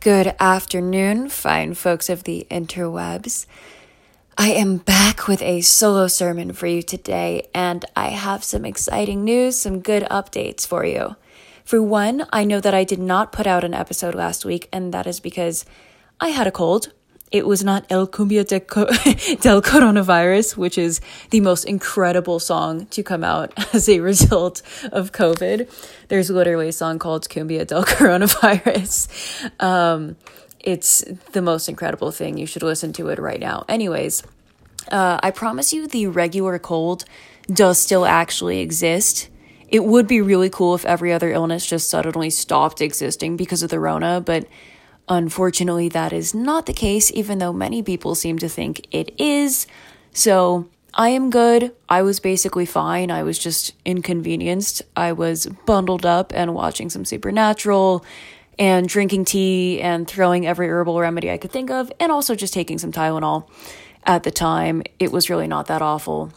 Good afternoon, fine folks of the interwebs. I am back with a solo sermon for you today, and I have some exciting news, some good updates for you. For one, I know that I did not put out an episode last week, and that is because I had a cold. It was not El Cumbia de Co- del Coronavirus, which is the most incredible song to come out as a result of COVID. There's literally a song called Cumbia del Coronavirus. Um, it's the most incredible thing. You should listen to it right now. Anyways, uh, I promise you the regular cold does still actually exist. It would be really cool if every other illness just suddenly stopped existing because of the Rona, but Unfortunately, that is not the case, even though many people seem to think it is. So, I am good. I was basically fine. I was just inconvenienced. I was bundled up and watching some Supernatural and drinking tea and throwing every herbal remedy I could think of, and also just taking some Tylenol at the time. It was really not that awful.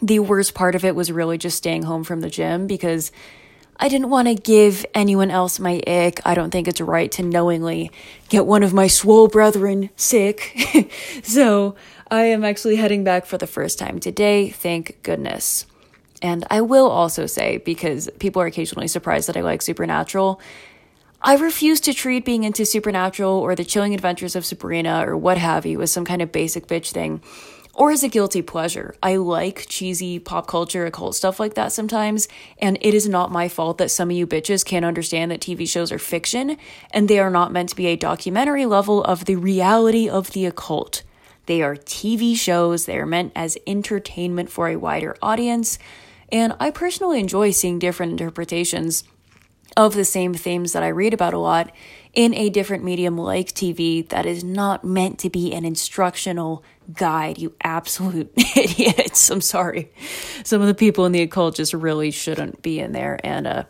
The worst part of it was really just staying home from the gym because I didn't want to give anyone else my ick. I don't think it's right to knowingly get one of my swole brethren sick. so I am actually heading back for the first time today, thank goodness. And I will also say, because people are occasionally surprised that I like Supernatural, I refuse to treat being into Supernatural or the chilling adventures of Sabrina or what have you as some kind of basic bitch thing or as a guilty pleasure. I like cheesy pop culture, occult stuff like that sometimes, and it is not my fault that some of you bitches can't understand that TV shows are fiction and they are not meant to be a documentary level of the reality of the occult. They are TV shows, they are meant as entertainment for a wider audience, and I personally enjoy seeing different interpretations of the same themes that I read about a lot in a different medium like TV that is not meant to be an instructional guide, you absolute idiots. I'm sorry. Some of the people in the occult just really shouldn't be in there. And uh,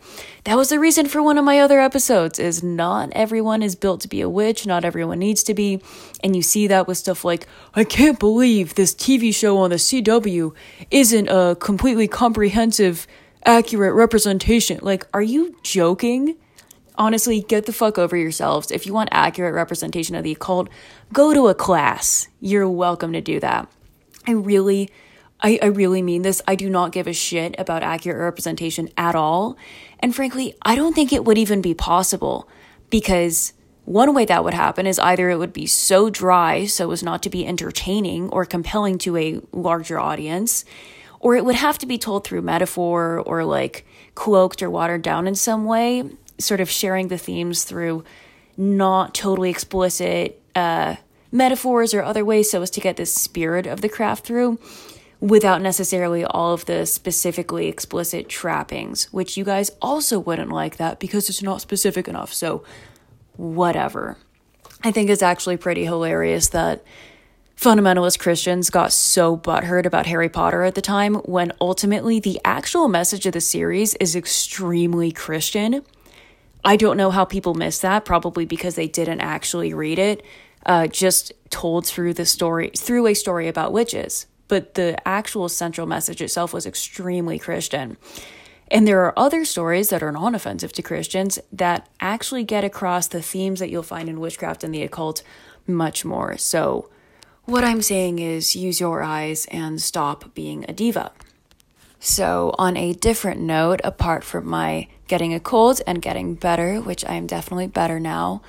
that was the reason for one of my other episodes is not everyone is built to be a witch, not everyone needs to be. And you see that with stuff like, I can't believe this TV show on the CW isn't a completely comprehensive, accurate representation. Like, are you joking? Honestly, get the fuck over yourselves. If you want accurate representation of the occult, go to a class. You're welcome to do that. I really, I, I really mean this. I do not give a shit about accurate representation at all. And frankly, I don't think it would even be possible because one way that would happen is either it would be so dry so as not to be entertaining or compelling to a larger audience, or it would have to be told through metaphor or like cloaked or watered down in some way sort of sharing the themes through not totally explicit uh, metaphors or other ways so as to get the spirit of the craft through without necessarily all of the specifically explicit trappings, which you guys also wouldn't like that because it's not specific enough. So, whatever. I think it's actually pretty hilarious that fundamentalist Christians got so butthurt about Harry Potter at the time when ultimately the actual message of the series is extremely Christian. I don't know how people miss that, probably because they didn't actually read it, uh, just told through the story, through a story about witches. But the actual central message itself was extremely Christian. And there are other stories that are non offensive to Christians that actually get across the themes that you'll find in witchcraft and the occult much more. So, what I'm saying is use your eyes and stop being a diva. So, on a different note, apart from my getting a cold and getting better, which I am definitely better now,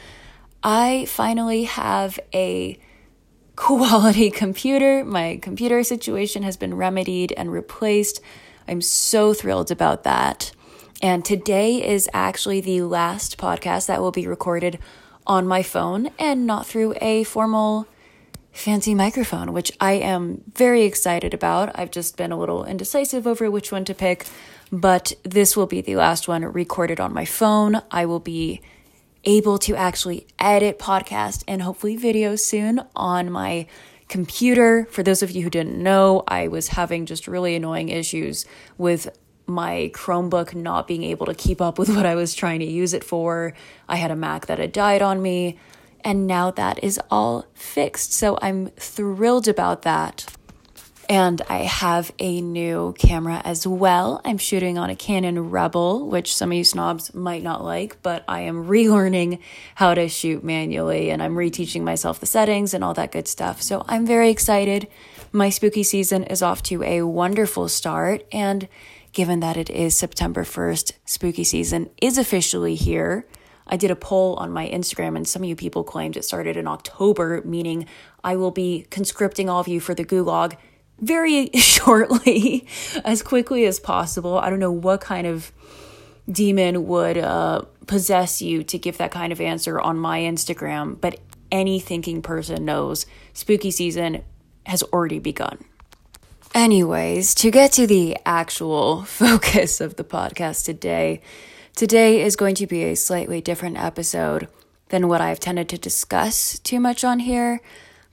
I finally have a quality computer. My computer situation has been remedied and replaced. I'm so thrilled about that. And today is actually the last podcast that will be recorded on my phone and not through a formal fancy microphone, which I am very excited about. I've just been a little indecisive over which one to pick, but this will be the last one recorded on my phone. I will be able to actually edit podcast and hopefully video soon on my computer. For those of you who didn't know, I was having just really annoying issues with my Chromebook not being able to keep up with what I was trying to use it for. I had a Mac that had died on me, and now that is all fixed. So I'm thrilled about that. And I have a new camera as well. I'm shooting on a Canon Rebel, which some of you snobs might not like, but I am relearning how to shoot manually and I'm reteaching myself the settings and all that good stuff. So I'm very excited. My spooky season is off to a wonderful start. And given that it is September 1st, spooky season is officially here. I did a poll on my Instagram, and some of you people claimed it started in October, meaning I will be conscripting all of you for the gulag very shortly, as quickly as possible. I don't know what kind of demon would uh, possess you to give that kind of answer on my Instagram, but any thinking person knows spooky season has already begun. Anyways, to get to the actual focus of the podcast today, today is going to be a slightly different episode than what I've tended to discuss too much on here.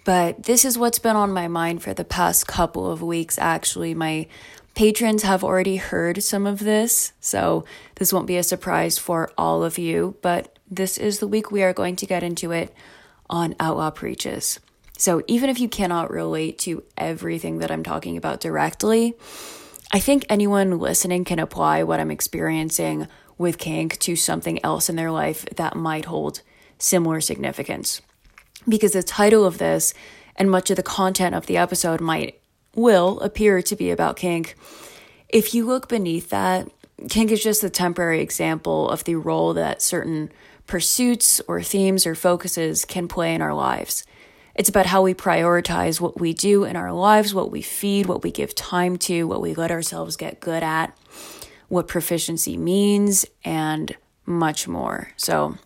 But this is what's been on my mind for the past couple of weeks, actually. My patrons have already heard some of this, so this won't be a surprise for all of you. But this is the week we are going to get into it on Outlaw Preaches. So even if you cannot relate to everything that I'm talking about directly, I think anyone listening can apply what I'm experiencing with kink to something else in their life that might hold similar significance because the title of this and much of the content of the episode might will appear to be about kink. If you look beneath that, kink is just a temporary example of the role that certain pursuits or themes or focuses can play in our lives. It's about how we prioritize what we do in our lives, what we feed, what we give time to, what we let ourselves get good at, what proficiency means, and much more. So,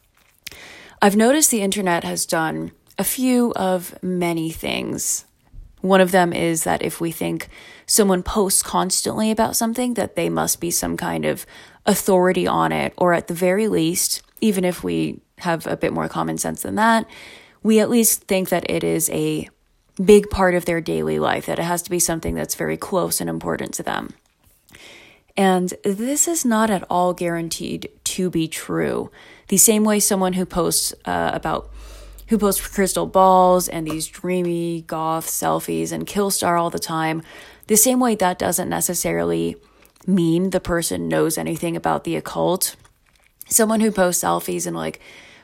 I've noticed the internet has done a few of many things. One of them is that if we think someone posts constantly about something, that they must be some kind of authority on it, or at the very least, even if we have a bit more common sense than that, we at least think that it is a big part of their daily life, that it has to be something that's very close and important to them. And this is not at all guaranteed to be true. The same way someone who posts uh, about who posts crystal balls and these dreamy goth selfies and Killstar all the time, the same way that doesn't necessarily mean the person knows anything about the occult. Someone who posts selfies and like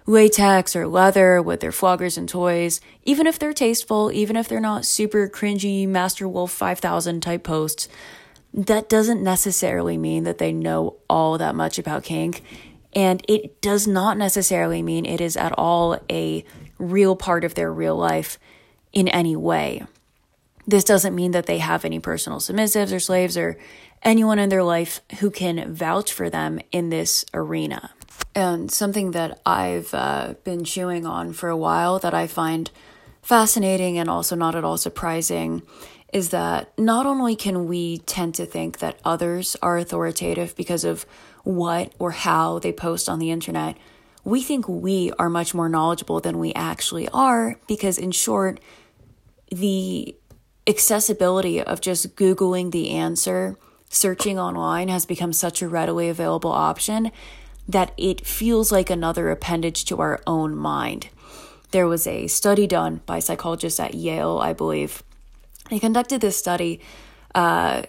latex or leather with their floggers and toys, even if they're tasteful, even if they're not super cringy Master Wolf 5000 type posts, that doesn't necessarily mean that they know all that much about kink. And it does not necessarily mean it is at all a real part of their real life in any way. This doesn't mean that they have any personal submissives or slaves or anyone in their life who can vouch for them in this arena. And something that I've uh, been chewing on for a while that I find fascinating and also not at all surprising is that not only can we tend to think that others are authoritative because of what or how they post on the internet, we think we are much more knowledgeable than we actually are because, in short, the accessibility of just Googling the answer, searching online has become such a readily available option that it feels like another appendage to our own mind. There was a study done by psychologists at Yale, I believe. They conducted this study uh,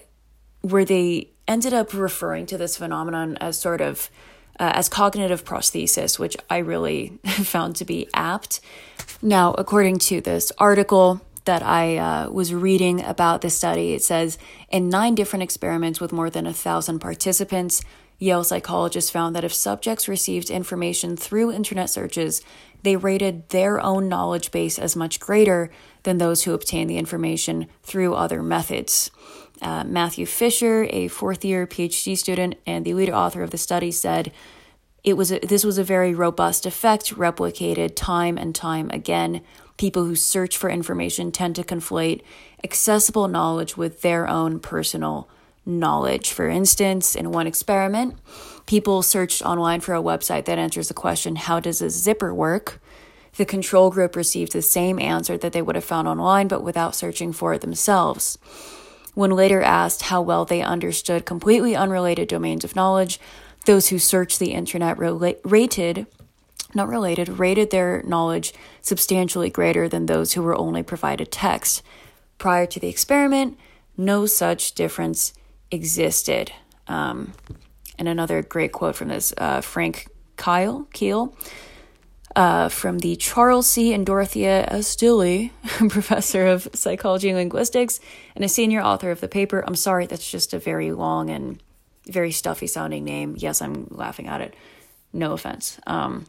where they ended up referring to this phenomenon as sort of uh, as cognitive prosthesis, which I really found to be apt. Now, according to this article that I uh, was reading about this study, it says in nine different experiments with more than a thousand participants, Yale psychologists found that if subjects received information through internet searches, they rated their own knowledge base as much greater than those who obtained the information through other methods. Uh, Matthew Fisher, a fourth year PhD student and the lead author of the study, said it was a, this was a very robust effect, replicated time and time again. People who search for information tend to conflate accessible knowledge with their own personal knowledge. For instance, in one experiment, people searched online for a website that answers the question, How does a zipper work? The control group received the same answer that they would have found online, but without searching for it themselves. When later asked how well they understood completely unrelated domains of knowledge, those who searched the internet rela- rated, not related, rated their knowledge substantially greater than those who were only provided text. Prior to the experiment, no such difference existed. Um, and another great quote from this uh, Frank Kyle Keel uh, from the Charles C. and Dorothea S. Dilley, professor of psychology and linguistics, and a senior author of the paper. I'm sorry, that's just a very long and very stuffy sounding name. Yes, I'm laughing at it. No offense. Um,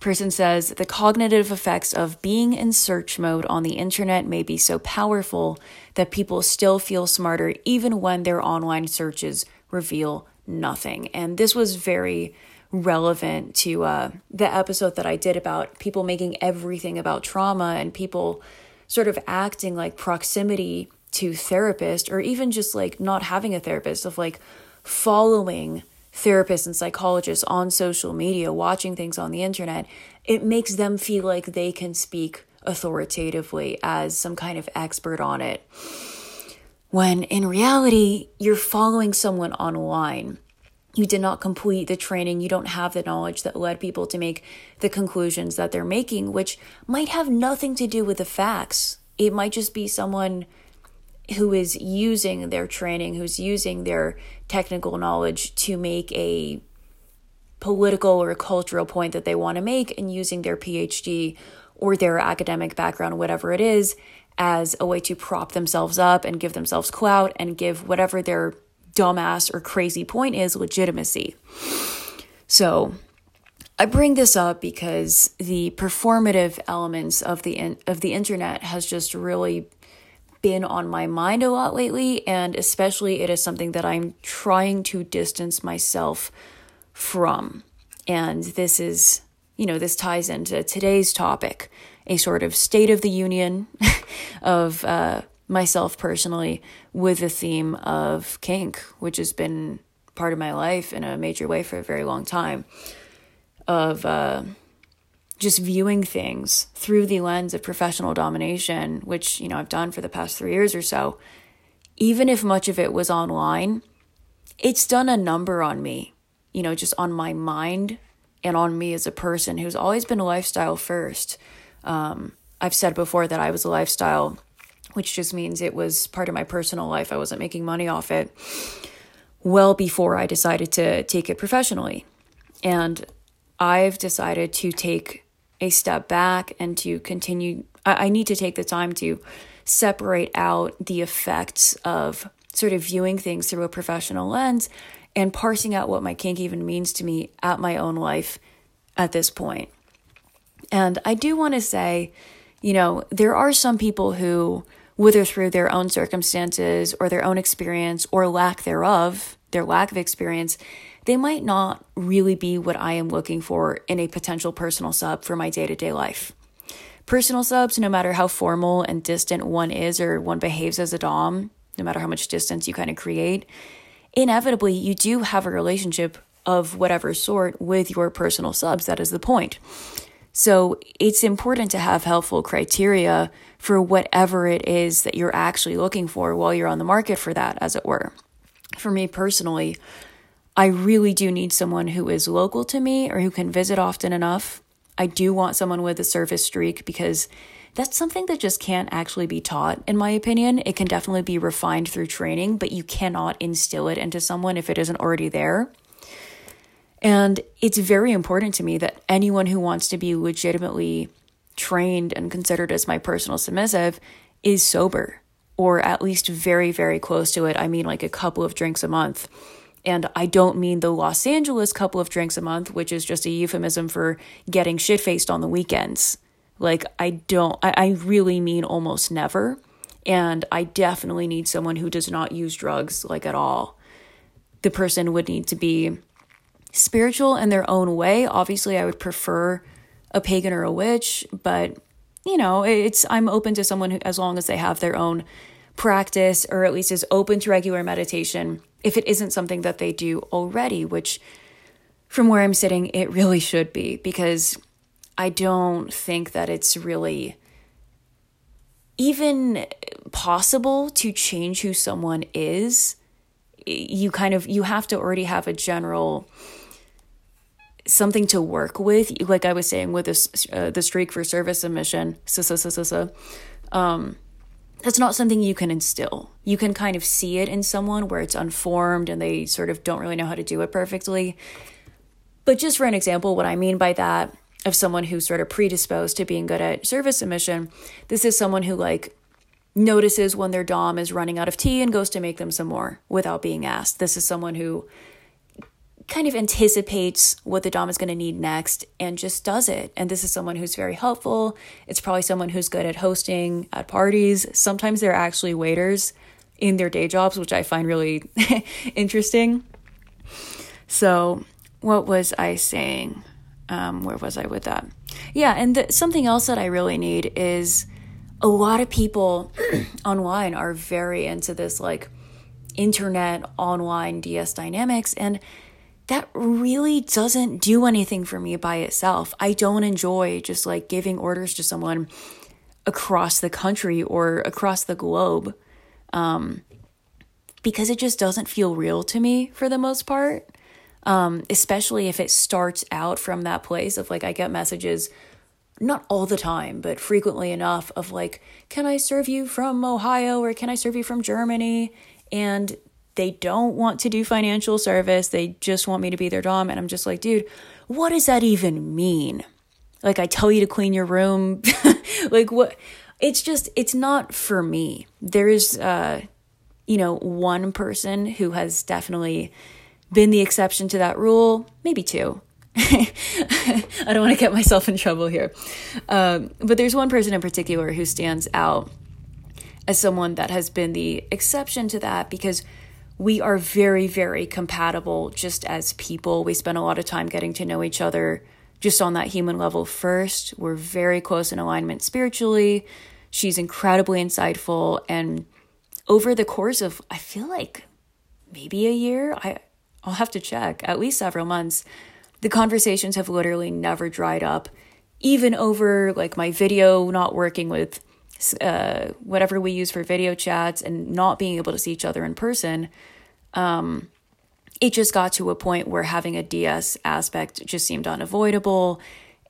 person says the cognitive effects of being in search mode on the internet may be so powerful that people still feel smarter even when their online searches reveal nothing. And this was very relevant to uh, the episode that I did about people making everything about trauma and people sort of acting like proximity to therapist or even just like not having a therapist of like following therapists and psychologists on social media, watching things on the internet, it makes them feel like they can speak authoritatively as some kind of expert on it. When in reality, you're following someone online you did not complete the training, you don't have the knowledge that led people to make the conclusions that they're making, which might have nothing to do with the facts. It might just be someone who is using their training, who's using their technical knowledge to make a political or cultural point that they want to make and using their PhD or their academic background, whatever it is, as a way to prop themselves up and give themselves clout and give whatever their dumbass or crazy point is legitimacy. So, I bring this up because the performative elements of the in, of the internet has just really been on my mind a lot lately and especially it is something that I'm trying to distance myself from. And this is, you know, this ties into today's topic, a sort of state of the union of uh, myself personally with the theme of kink, which has been part of my life in a major way for a very long time, of uh, just viewing things through the lens of professional domination, which, you know, I've done for the past three years or so. Even if much of it was online, it's done a number on me, you know, just on my mind and on me as a person who's always been a lifestyle first. Um, I've said before that I was a lifestyle which just means it was part of my personal life. I wasn't making money off it well before I decided to take it professionally. And I've decided to take a step back and to continue. I, I need to take the time to separate out the effects of sort of viewing things through a professional lens and parsing out what my kink even means to me at my own life at this point. And I do want to say, you know, there are some people who whether through their own circumstances or their own experience or lack thereof, their lack of experience, they might not really be what I am looking for in a potential personal sub for my day to day life. Personal subs, no matter how formal and distant one is or one behaves as a Dom, no matter how much distance you kind of create, inevitably you do have a relationship of whatever sort with your personal subs. That is the point. So it's important to have helpful criteria for whatever it is that you're actually looking for while you're on the market for that, as it were. For me personally, I really do need someone who is local to me or who can visit often enough. I do want someone with a service streak because that's something that just can't actually be taught, in my opinion. It can definitely be refined through training, but you cannot instill it into someone if it isn't already there. And it's very important to me that anyone who wants to be legitimately trained and considered as my personal submissive is sober or at least very, very close to it. I mean, like a couple of drinks a month. And I don't mean the Los Angeles couple of drinks a month, which is just a euphemism for getting shit faced on the weekends. Like, I don't, I, I really mean almost never. And I definitely need someone who does not use drugs, like at all. The person would need to be spiritual in their own way. Obviously, I would prefer a pagan or a witch, but you know, it's I'm open to someone who as long as they have their own practice or at least is open to regular meditation if it isn't something that they do already, which from where I'm sitting, it really should be because I don't think that it's really even possible to change who someone is. You kind of you have to already have a general something to work with. Like I was saying with this, uh, the streak for service submission, so, so, so, so, so. um, that's not something you can instill. You can kind of see it in someone where it's unformed and they sort of don't really know how to do it perfectly. But just for an example, what I mean by that of someone who's sort of predisposed to being good at service submission, this is someone who like notices when their dom is running out of tea and goes to make them some more without being asked. This is someone who kind of anticipates what the dom is going to need next and just does it. And this is someone who's very helpful. It's probably someone who's good at hosting at parties. Sometimes they're actually waiters in their day jobs, which I find really interesting. So, what was I saying? Um, where was I with that? Yeah, and something else that I really need is a lot of people online are very into this like internet online DS dynamics and that really doesn't do anything for me by itself. I don't enjoy just like giving orders to someone across the country or across the globe um, because it just doesn't feel real to me for the most part. Um, especially if it starts out from that place of like, I get messages not all the time, but frequently enough of like, can I serve you from Ohio or can I serve you from Germany? And they don't want to do financial service. They just want me to be their Dom. And I'm just like, dude, what does that even mean? Like, I tell you to clean your room. like, what? It's just, it's not for me. There's, uh, you know, one person who has definitely been the exception to that rule, maybe two. I don't want to get myself in trouble here. Um, but there's one person in particular who stands out as someone that has been the exception to that because we are very, very compatible just as people. We spend a lot of time getting to know each other just on that human level first. We're very close in alignment spiritually. She's incredibly insightful. And over the course of, I feel like maybe a year, I, I'll have to check, at least several months, the conversations have literally never dried up, even over like my video not working with uh, whatever we use for video chats and not being able to see each other in person, um, it just got to a point where having a DS aspect just seemed unavoidable.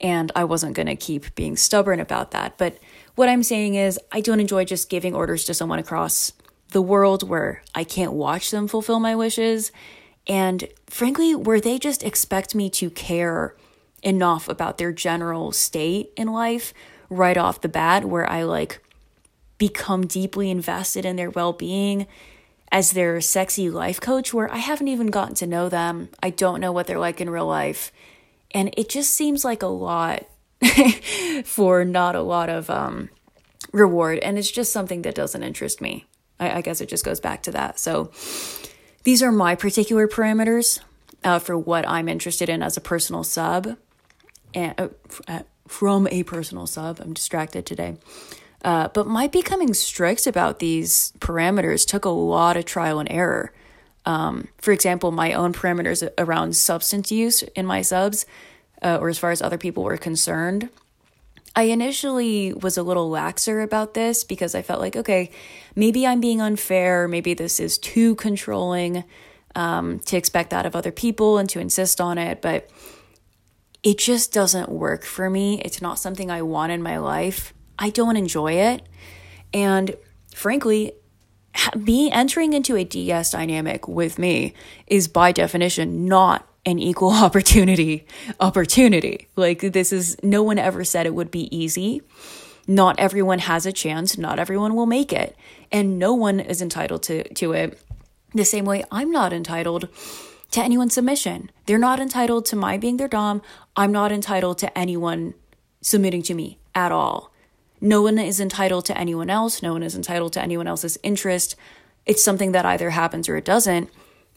And I wasn't going to keep being stubborn about that. But what I'm saying is, I don't enjoy just giving orders to someone across the world where I can't watch them fulfill my wishes. And frankly, where they just expect me to care enough about their general state in life right off the bat, where I like become deeply invested in their well being as their sexy life coach, where I haven't even gotten to know them. I don't know what they're like in real life. And it just seems like a lot for not a lot of um, reward. And it's just something that doesn't interest me. I, I guess it just goes back to that. So these are my particular parameters uh, for what I'm interested in as a personal sub, and uh, uh, from a personal sub. I'm distracted today. Uh, but my becoming strict about these parameters took a lot of trial and error. Um, for example, my own parameters around substance use in my subs, uh, or as far as other people were concerned, I initially was a little laxer about this because I felt like, okay, maybe I'm being unfair. Maybe this is too controlling um, to expect that of other people and to insist on it. But it just doesn't work for me. It's not something I want in my life. I don't enjoy it. And frankly, me entering into a DS dynamic with me is by definition not an equal opportunity opportunity. Like this is no one ever said it would be easy. Not everyone has a chance, not everyone will make it, and no one is entitled to to it the same way I'm not entitled to anyone's submission. They're not entitled to my being their dom. I'm not entitled to anyone submitting to me at all. No one is entitled to anyone else. No one is entitled to anyone else's interest. It's something that either happens or it doesn't.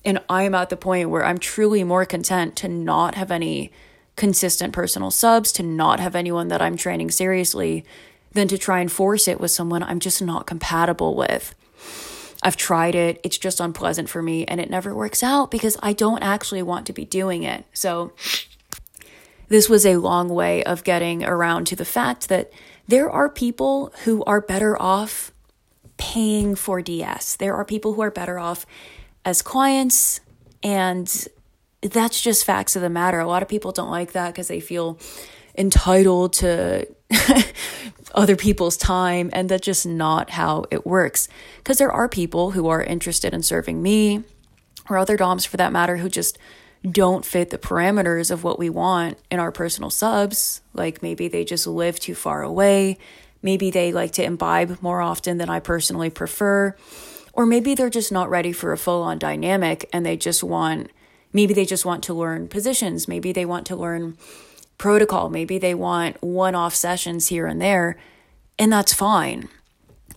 And I'm at the point where I'm truly more content to not have any consistent personal subs, to not have anyone that I'm training seriously, than to try and force it with someone I'm just not compatible with. I've tried it, it's just unpleasant for me, and it never works out because I don't actually want to be doing it. So, this was a long way of getting around to the fact that there are people who are better off paying for DS. There are people who are better off as clients. And that's just facts of the matter. A lot of people don't like that because they feel entitled to other people's time, and that's just not how it works. Because there are people who are interested in serving me, or other DOMs for that matter, who just don't fit the parameters of what we want in our personal subs. Like maybe they just live too far away. Maybe they like to imbibe more often than I personally prefer. Or maybe they're just not ready for a full on dynamic and they just want, maybe they just want to learn positions. Maybe they want to learn protocol. Maybe they want one off sessions here and there. And that's fine.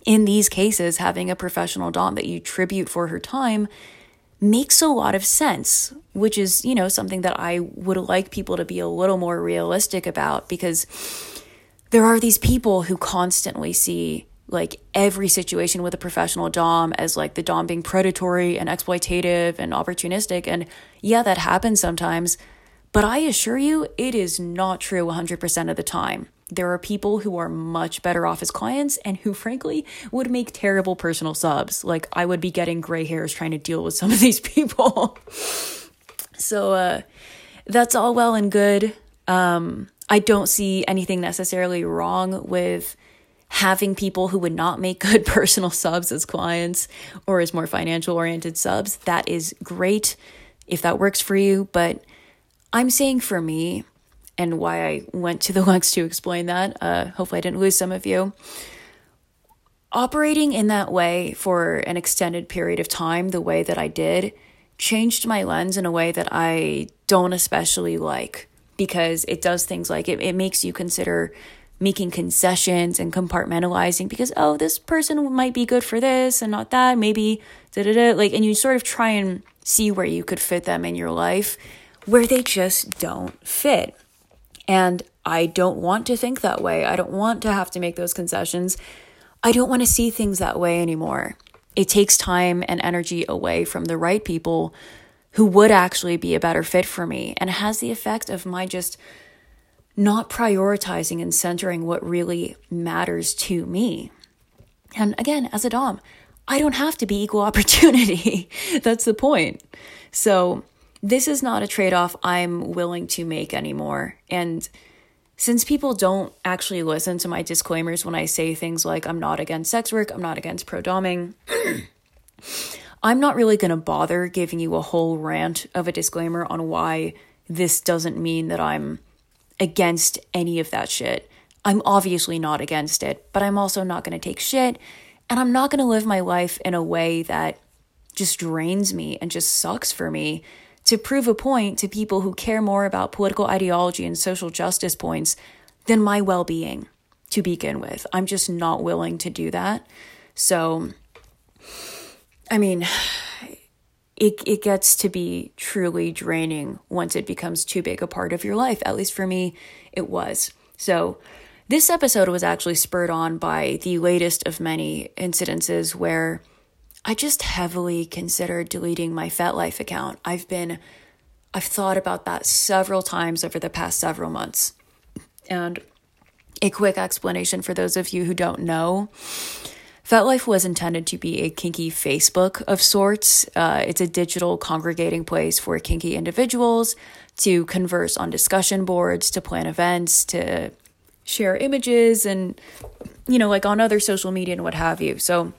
In these cases, having a professional Dom that you tribute for her time makes a lot of sense, which is, you know, something that I would like people to be a little more realistic about because there are these people who constantly see like every situation with a professional dom as like the dom being predatory and exploitative and opportunistic and yeah that happens sometimes but i assure you it is not true 100% of the time there are people who are much better off as clients and who, frankly, would make terrible personal subs. Like, I would be getting gray hairs trying to deal with some of these people. so, uh, that's all well and good. Um, I don't see anything necessarily wrong with having people who would not make good personal subs as clients or as more financial oriented subs. That is great if that works for you. But I'm saying for me, and why I went to the lengths to explain that. Uh, hopefully, I didn't lose some of you. Operating in that way for an extended period of time, the way that I did, changed my lens in a way that I don't especially like because it does things like it, it makes you consider making concessions and compartmentalizing because oh this person might be good for this and not that maybe da da da like and you sort of try and see where you could fit them in your life where they just don't fit and I don't want to think that way. I don't want to have to make those concessions. I don't want to see things that way anymore. It takes time and energy away from the right people who would actually be a better fit for me and has the effect of my just not prioritizing and centering what really matters to me. And again, as a Dom, I don't have to be equal opportunity. That's the point. So this is not a trade off I'm willing to make anymore. And since people don't actually listen to my disclaimers when I say things like, I'm not against sex work, I'm not against pro doming, I'm not really going to bother giving you a whole rant of a disclaimer on why this doesn't mean that I'm against any of that shit. I'm obviously not against it, but I'm also not going to take shit. And I'm not going to live my life in a way that just drains me and just sucks for me to prove a point to people who care more about political ideology and social justice points than my well being to begin with. I'm just not willing to do that. So, I mean, it, it gets to be truly draining once it becomes too big a part of your life. At least for me, it was. So, this episode was actually spurred on by the latest of many incidences where I just heavily considered deleting my FetLife account. I've been, I've thought about that several times over the past several months. And a quick explanation for those of you who don't know FetLife was intended to be a kinky Facebook of sorts. Uh, it's a digital congregating place for kinky individuals to converse on discussion boards, to plan events, to share images, and, you know, like on other social media and what have you. So,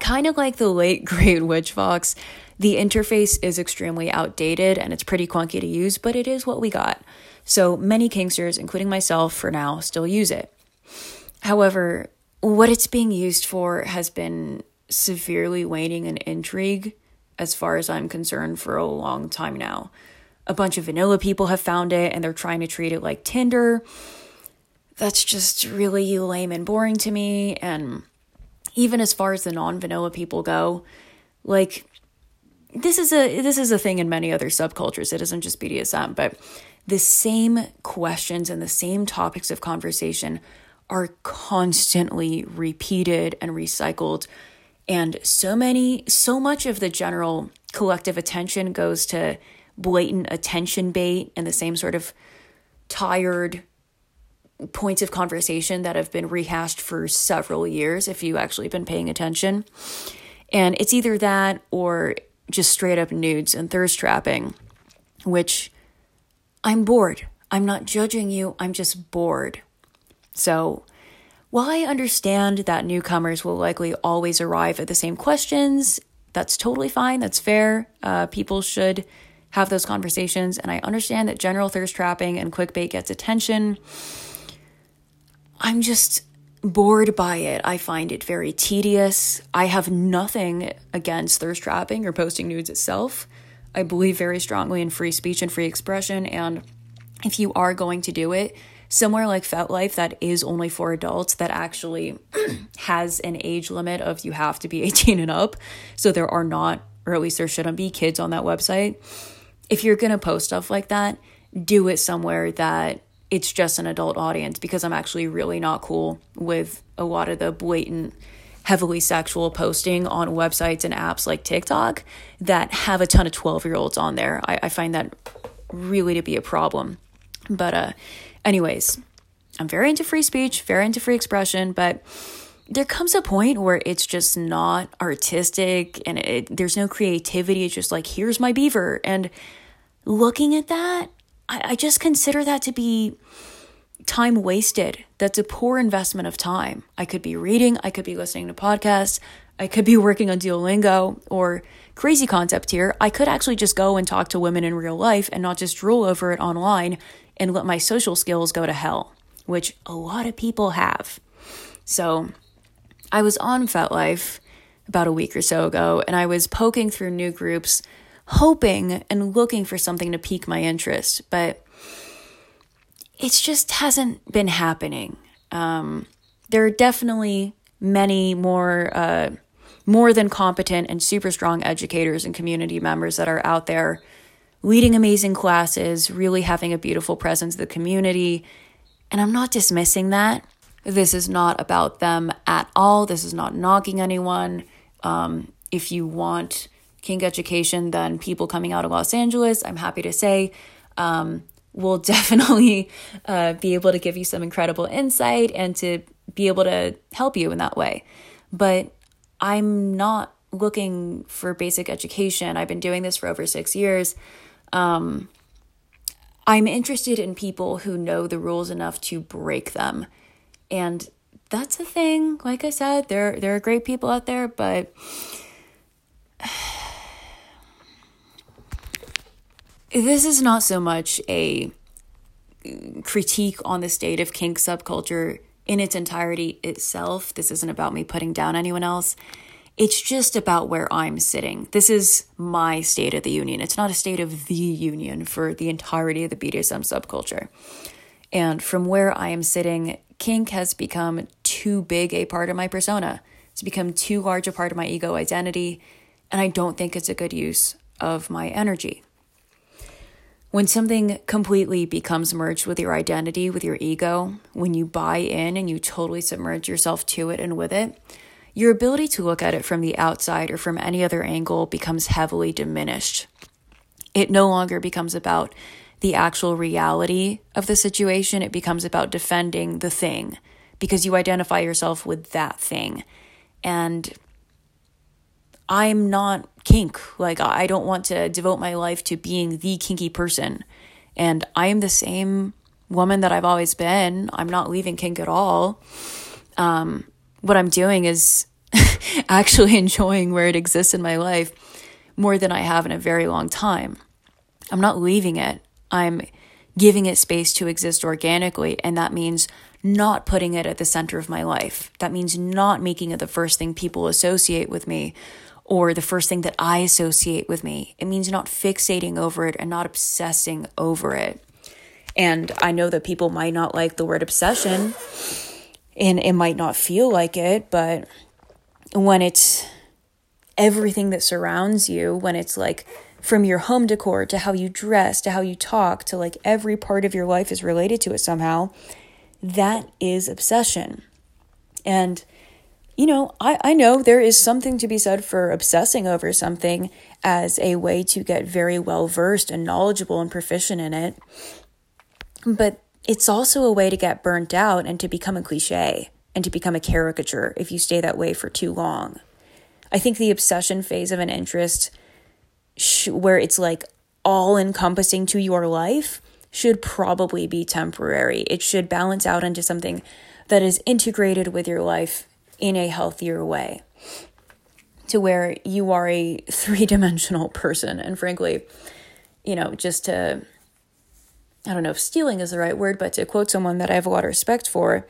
kind of like the late great Witchvox, the interface is extremely outdated and it's pretty clunky to use, but it is what we got. So many Kinksters, including myself for now, still use it. However, what it's being used for has been severely waning in intrigue, as far as I'm concerned, for a long time now. A bunch of vanilla people have found it and they're trying to treat it like Tinder. That's just really lame and boring to me, and even as far as the non-vanilla people go, like this is a this is a thing in many other subcultures. It isn't just BDSM, but the same questions and the same topics of conversation are constantly repeated and recycled. And so many, so much of the general collective attention goes to blatant attention bait and the same sort of tired points of conversation that have been rehashed for several years if you actually been paying attention. And it's either that or just straight up nudes and thirst trapping, which I'm bored. I'm not judging you, I'm just bored. So, While I understand that newcomers will likely always arrive at the same questions, that's totally fine. That's fair. Uh, people should have those conversations. And I understand that general thirst trapping and clickbait gets attention. I'm just bored by it. I find it very tedious. I have nothing against thirst trapping or posting nudes itself. I believe very strongly in free speech and free expression. And if you are going to do it, somewhere like FetLife that is only for adults that actually has an age limit of you have to be 18 and up. So there are not, or at least there shouldn't be kids on that website. If you're going to post stuff like that, do it somewhere that it's just an adult audience because I'm actually really not cool with a lot of the blatant, heavily sexual posting on websites and apps like TikTok that have a ton of 12 year olds on there. I, I find that really to be a problem. But, uh, anyways, I'm very into free speech, very into free expression, but there comes a point where it's just not artistic and it, there's no creativity. It's just like, here's my beaver. And looking at that, I, I just consider that to be time wasted. That's a poor investment of time. I could be reading, I could be listening to podcasts, I could be working on Duolingo or crazy concept here. I could actually just go and talk to women in real life and not just drool over it online and let my social skills go to hell, which a lot of people have. So I was on FetLife about a week or so ago and I was poking through new groups hoping and looking for something to pique my interest, but it just hasn't been happening. Um, there are definitely many more uh, more than competent and super strong educators and community members that are out there leading amazing classes, really having a beautiful presence in the community. And I'm not dismissing that. This is not about them at all. This is not knocking anyone. Um, if you want kink education than people coming out of Los Angeles, I'm happy to say, um, will definitely uh, be able to give you some incredible insight and to be able to help you in that way. But I'm not looking for basic education. I've been doing this for over six years. Um, I'm interested in people who know the rules enough to break them. And that's a thing. Like I said, there there are great people out there, but this is not so much a critique on the state of kink subculture in its entirety itself. This isn't about me putting down anyone else. It's just about where I'm sitting. This is my state of the union. It's not a state of the union for the entirety of the BDSM subculture. And from where I am sitting, kink has become too big a part of my persona. It's become too large a part of my ego identity, and I don't think it's a good use of my energy. When something completely becomes merged with your identity, with your ego, when you buy in and you totally submerge yourself to it and with it, your ability to look at it from the outside or from any other angle becomes heavily diminished. It no longer becomes about the actual reality of the situation, it becomes about defending the thing because you identify yourself with that thing. And I'm not kink. Like, I don't want to devote my life to being the kinky person. And I am the same woman that I've always been. I'm not leaving kink at all. Um, what I'm doing is actually enjoying where it exists in my life more than I have in a very long time. I'm not leaving it. I'm giving it space to exist organically. And that means not putting it at the center of my life. That means not making it the first thing people associate with me or the first thing that I associate with me. It means not fixating over it and not obsessing over it. And I know that people might not like the word obsession and it might not feel like it, but when it's everything that surrounds you, when it's like from your home decor to how you dress to how you talk to like every part of your life is related to it somehow, that is obsession. And you know, I, I know there is something to be said for obsessing over something as a way to get very well versed and knowledgeable and proficient in it. But it's also a way to get burnt out and to become a cliche and to become a caricature if you stay that way for too long. I think the obsession phase of an interest, sh- where it's like all encompassing to your life, should probably be temporary. It should balance out into something that is integrated with your life in a healthier way to where you are a three dimensional person. And frankly, you know, just to, I don't know if stealing is the right word, but to quote someone that I have a lot of respect for,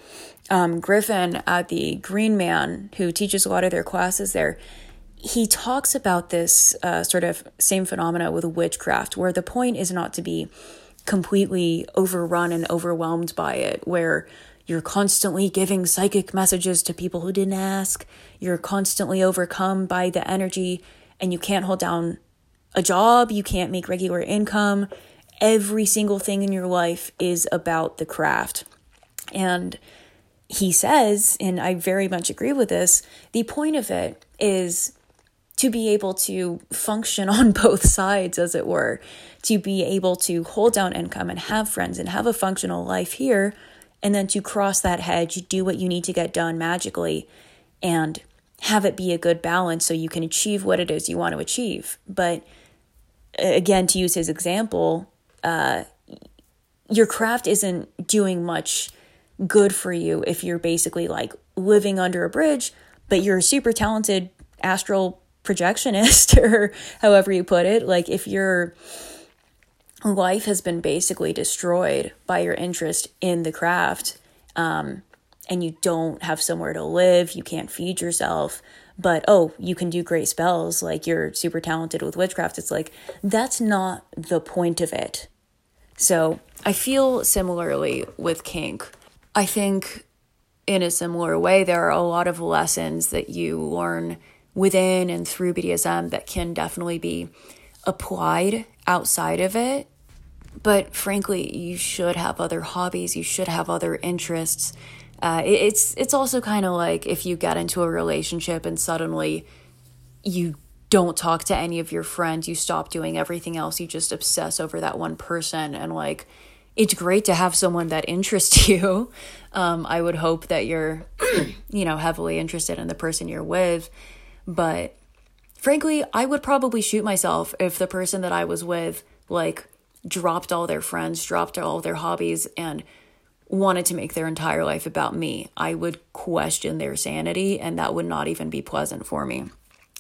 um, Griffin at the Green Man, who teaches a lot of their classes there, he talks about this uh, sort of same phenomena with witchcraft, where the point is not to be completely overrun and overwhelmed by it, where you're constantly giving psychic messages to people who didn't ask. You're constantly overcome by the energy, and you can't hold down a job. You can't make regular income. Every single thing in your life is about the craft. And he says, and I very much agree with this, the point of it is to be able to function on both sides, as it were, to be able to hold down income and have friends and have a functional life here and then to cross that hedge, you do what you need to get done magically and have it be a good balance so you can achieve what it is you want to achieve. But again, to use his example, uh, your craft isn't doing much good for you if you're basically like living under a bridge, but you're a super talented astral projectionist or however you put it. Like if you're life has been basically destroyed by your interest in the craft um, and you don't have somewhere to live you can't feed yourself but oh you can do great spells like you're super talented with witchcraft it's like that's not the point of it. So i feel similarly with kink. I think in a similar way there are a lot of lessons that you learn within and through bdsm that can definitely be applied outside of it. But frankly, you should have other hobbies, you should have other interests. Uh, it, it's it's also kind of like if you get into a relationship and suddenly you don't talk to any of your friends, you stop doing everything else, you just obsess over that one person, and like it's great to have someone that interests you. Um, I would hope that you're, you know, heavily interested in the person you're with, but frankly, I would probably shoot myself if the person that I was with, like, dropped all their friends, dropped all their hobbies, and wanted to make their entire life about me. I would question their sanity, and that would not even be pleasant for me.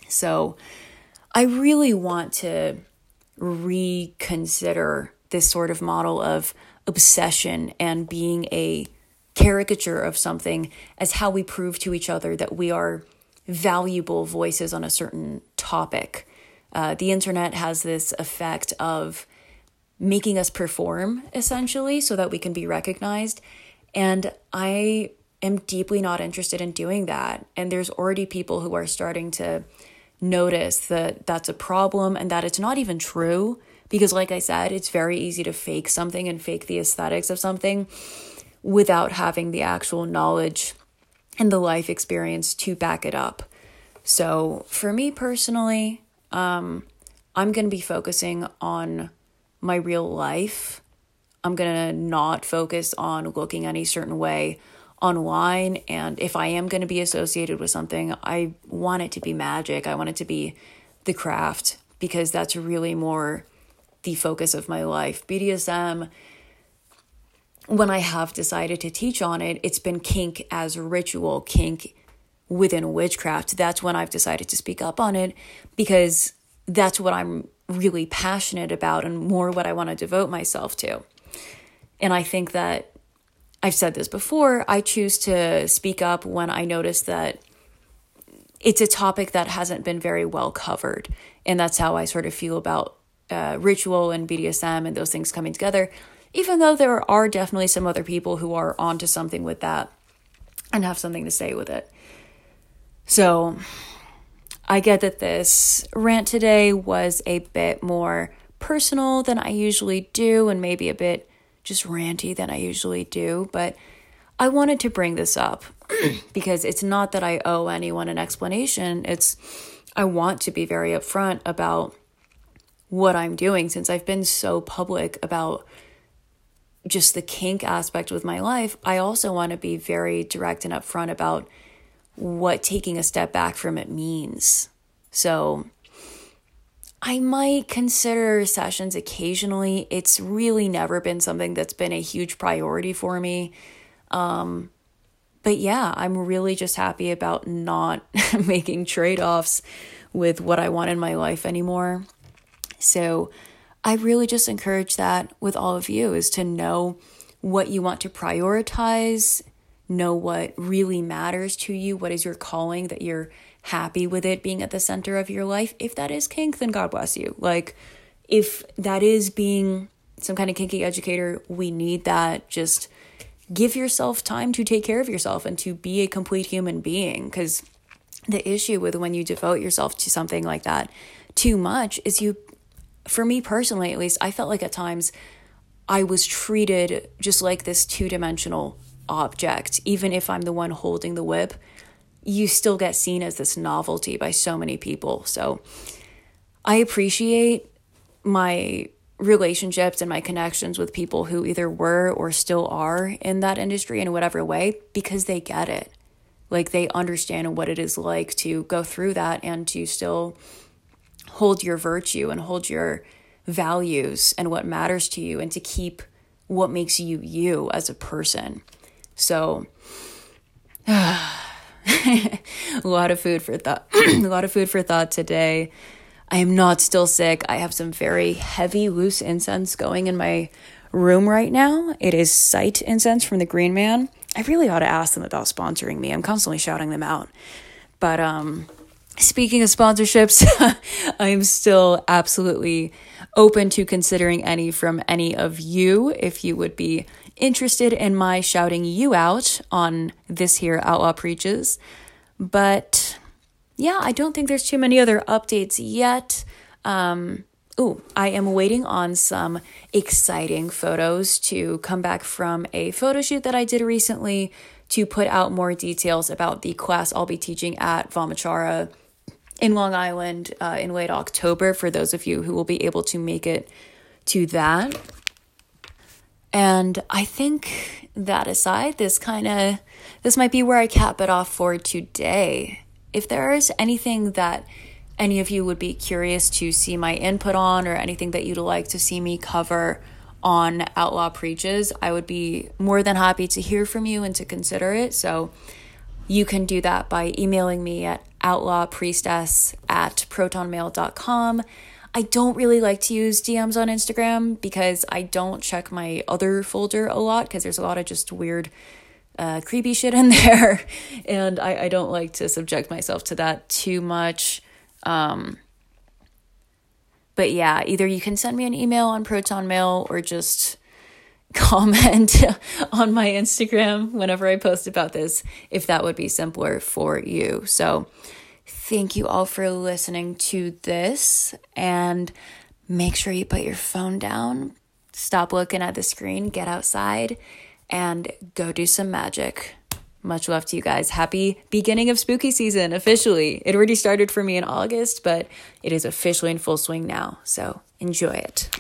So, I really want to reconsider this sort of model of obsession and being a caricature of something as how we prove to each other that we are valuable voices on a certain topic. Uh, the internet has this effect of making us perform essentially so that we can be recognized. And I am deeply not interested in doing that. And there's already people who are starting to notice that that's a problem and that it's not even true. Because, like I said, it's very easy to fake something and fake the aesthetics of something without having the actual knowledge and the life experience to back it up. So, for me personally, um, I'm going to be focusing on my real life. I'm going to not focus on looking any certain way online. And if I am going to be associated with something, I want it to be magic. I want it to be the craft because that's really more the focus of my life. BDSM when I have decided to teach on it, it's been kink as ritual, kink within witchcraft. That's when I've decided to speak up on it because that's what I'm really passionate about and more what I want to devote myself to. And I think that I've said this before, I choose to speak up when I notice that it's a topic that hasn't been very well covered. And that's how I sort of feel about uh, ritual and BDSM and those things coming together even though there are definitely some other people who are onto something with that and have something to say with it. So, I get that this rant today was a bit more personal than I usually do, and maybe a bit just ranty than I usually do, but I wanted to bring this up because it's not that I owe anyone an explanation. It's I want to be very upfront about what I'm doing since I've been so public about just the kink aspect with my life, I also want to be very direct and upfront about what taking a step back from it means. So I might consider sessions occasionally. It's really never been something that's been a huge priority for me. Um, but yeah, I'm really just happy about not making trade offs with what I want in my life anymore. So I really just encourage that with all of you is to know what you want to prioritize, know what really matters to you, what is your calling that you're happy with it being at the center of your life. If that is kink, then God bless you. Like, if that is being some kind of kinky educator, we need that. Just give yourself time to take care of yourself and to be a complete human being. Because the issue with when you devote yourself to something like that too much is you, for me personally at least, I felt like at times I was treated just like this two dimensional object, even if I'm the one holding the whip you still get seen as this novelty by so many people. So I appreciate my relationships and my connections with people who either were or still are in that industry in whatever way because they get it. Like they understand what it is like to go through that and to still hold your virtue and hold your values and what matters to you and to keep what makes you you as a person. So, a lot of food for thought. a lot of food for thought today. I am not still sick. I have some very heavy loose incense going in my room right now. It is sight incense from the Green Man. I really ought to ask them about sponsoring me. I'm constantly shouting them out. But um speaking of sponsorships, I am still absolutely open to considering any from any of you if you would be interested in my shouting you out on this here Outlaw Priestess. But yeah, I don't think there's too many other updates yet. Um, oh, I am waiting on some exciting photos to come back from a photo shoot that I did recently to put out more details about the class I'll be teaching at Vamachara in Long Island uh, in late October for those of you who will be able to make it to that. And I think that aside, this kind of this might be where I cap it off for today. If there is anything that any of you would be curious to see my input on or anything that you'd like to see me cover on Outlaw Priestess, I would be more than happy to hear from you and to consider it. So you can do that by emailing me at outlawpriestess at protonmail.com. I don't really like to use DMs on Instagram because I don't check my other folder a lot because there's a lot of just weird, uh, creepy shit in there. And I, I don't like to subject myself to that too much. Um, but yeah, either you can send me an email on Proton Mail or just comment on my Instagram whenever I post about this if that would be simpler for you. So, thank you all for listening to this and make sure you put your phone down, stop looking at the screen, get outside, and go do some magic. Much love to you guys. Happy beginning of spooky season officially. It already started for me in August, but it is officially in full swing now. So enjoy it.